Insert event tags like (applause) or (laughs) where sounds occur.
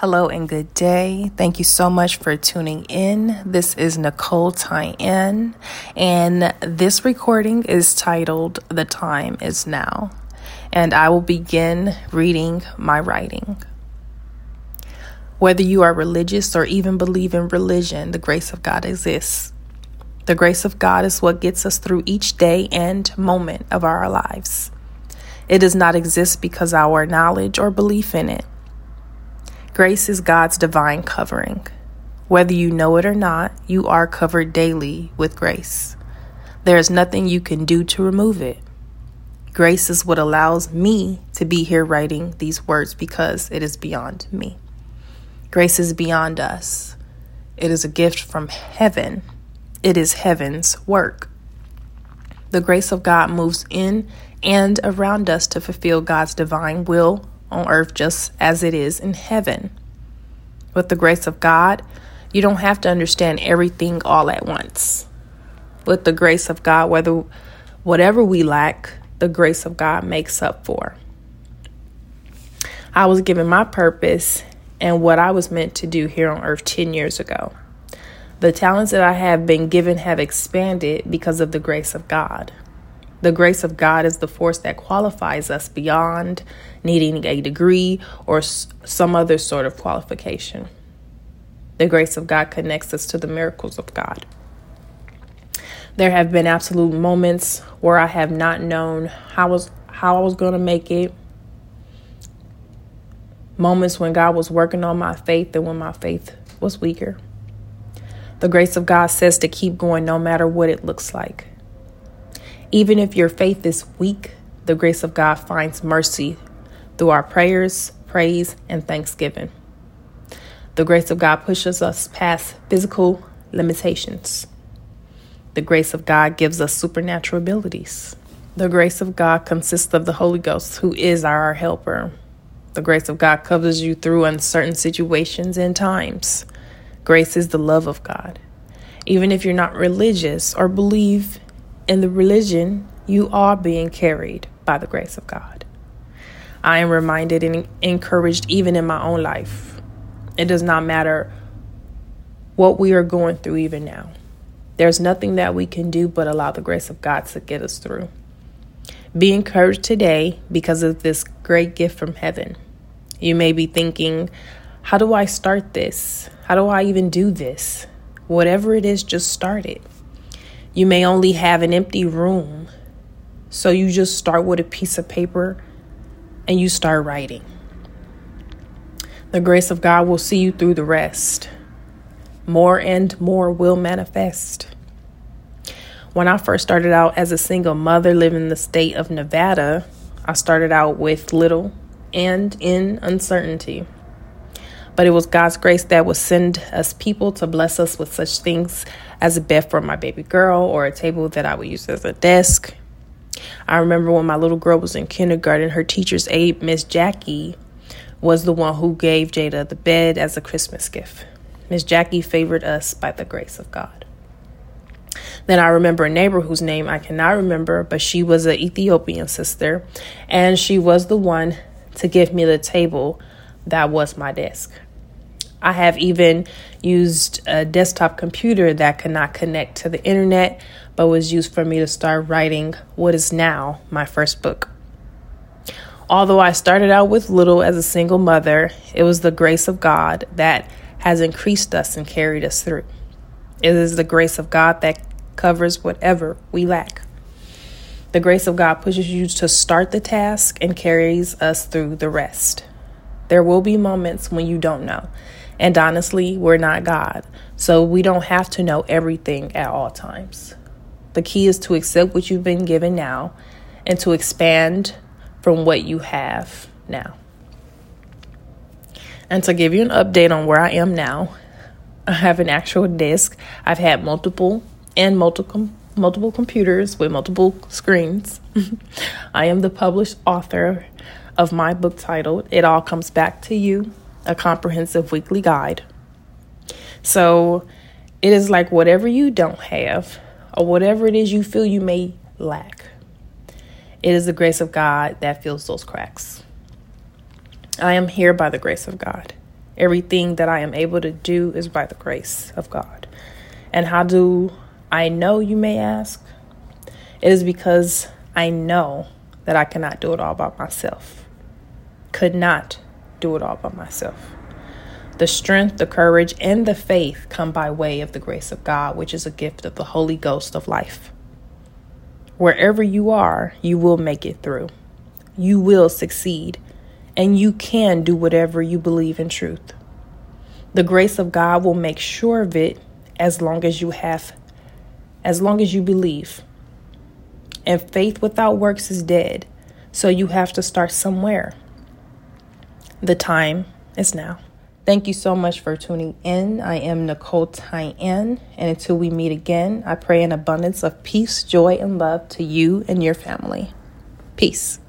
Hello and good day. Thank you so much for tuning in. This is Nicole Tyen, and this recording is titled The Time Is Now. And I will begin reading my writing. Whether you are religious or even believe in religion, the grace of God exists. The grace of God is what gets us through each day and moment of our lives. It does not exist because our knowledge or belief in it. Grace is God's divine covering. Whether you know it or not, you are covered daily with grace. There is nothing you can do to remove it. Grace is what allows me to be here writing these words because it is beyond me. Grace is beyond us. It is a gift from heaven. It is heaven's work. The grace of God moves in and around us to fulfill God's divine will on earth just as it is in heaven. With the grace of God, you don't have to understand everything all at once. With the grace of God, whether whatever we lack, the grace of God makes up for. I was given my purpose and what I was meant to do here on earth 10 years ago. The talents that I have been given have expanded because of the grace of God. The grace of God is the force that qualifies us beyond needing a degree or some other sort of qualification. The grace of God connects us to the miracles of God. There have been absolute moments where I have not known how was how I was going to make it. Moments when God was working on my faith and when my faith was weaker. The grace of God says to keep going no matter what it looks like. Even if your faith is weak, the grace of God finds mercy through our prayers, praise, and thanksgiving. The grace of God pushes us past physical limitations. The grace of God gives us supernatural abilities. The grace of God consists of the Holy Ghost, who is our helper. The grace of God covers you through uncertain situations and times. Grace is the love of God. Even if you're not religious or believe in the religion, you are being carried by the grace of God. I am reminded and encouraged even in my own life. It does not matter what we are going through even now. There's nothing that we can do but allow the grace of God to get us through. Be encouraged today because of this great gift from heaven. You may be thinking, how do I start this? How do I even do this? Whatever it is, just start it. You may only have an empty room. So you just start with a piece of paper and you start writing. The grace of God will see you through the rest. More and more will manifest. When I first started out as a single mother living in the state of Nevada, I started out with little and in uncertainty. But it was God's grace that would send us people to bless us with such things as a bed for my baby girl or a table that I would use as a desk. I remember when my little girl was in kindergarten, her teacher's aide, Miss Jackie, was the one who gave Jada the bed as a Christmas gift. Miss Jackie favored us by the grace of God. Then I remember a neighbor whose name I cannot remember, but she was an Ethiopian sister, and she was the one to give me the table that was my desk. I have even used a desktop computer that could not connect to the internet, but was used for me to start writing what is now my first book. Although I started out with little as a single mother, it was the grace of God that has increased us and carried us through. It is the grace of God that covers whatever we lack. The grace of God pushes you to start the task and carries us through the rest. There will be moments when you don't know. And honestly, we're not God. So we don't have to know everything at all times. The key is to accept what you've been given now and to expand from what you have now. And to give you an update on where I am now, I have an actual desk. I've had multiple and multiple multiple computers with multiple screens. (laughs) I am the published author of my book titled It All Comes Back to You a comprehensive weekly guide. So it is like whatever you don't have, or whatever it is you feel you may lack, it is the grace of God that fills those cracks. I am here by the grace of God. Everything that I am able to do is by the grace of God. And how do I know, you may ask? It is because I know that I cannot do it all by myself. Could not do it all by myself. The strength, the courage, and the faith come by way of the grace of God, which is a gift of the Holy Ghost of life. Wherever you are, you will make it through. You will succeed, and you can do whatever you believe in truth. The grace of God will make sure of it as long as you have, as long as you believe. And faith without works is dead, so you have to start somewhere. The time is now. Thank you so much for tuning in. I am Nicole Tyann, and until we meet again, I pray an abundance of peace, joy, and love to you and your family. Peace.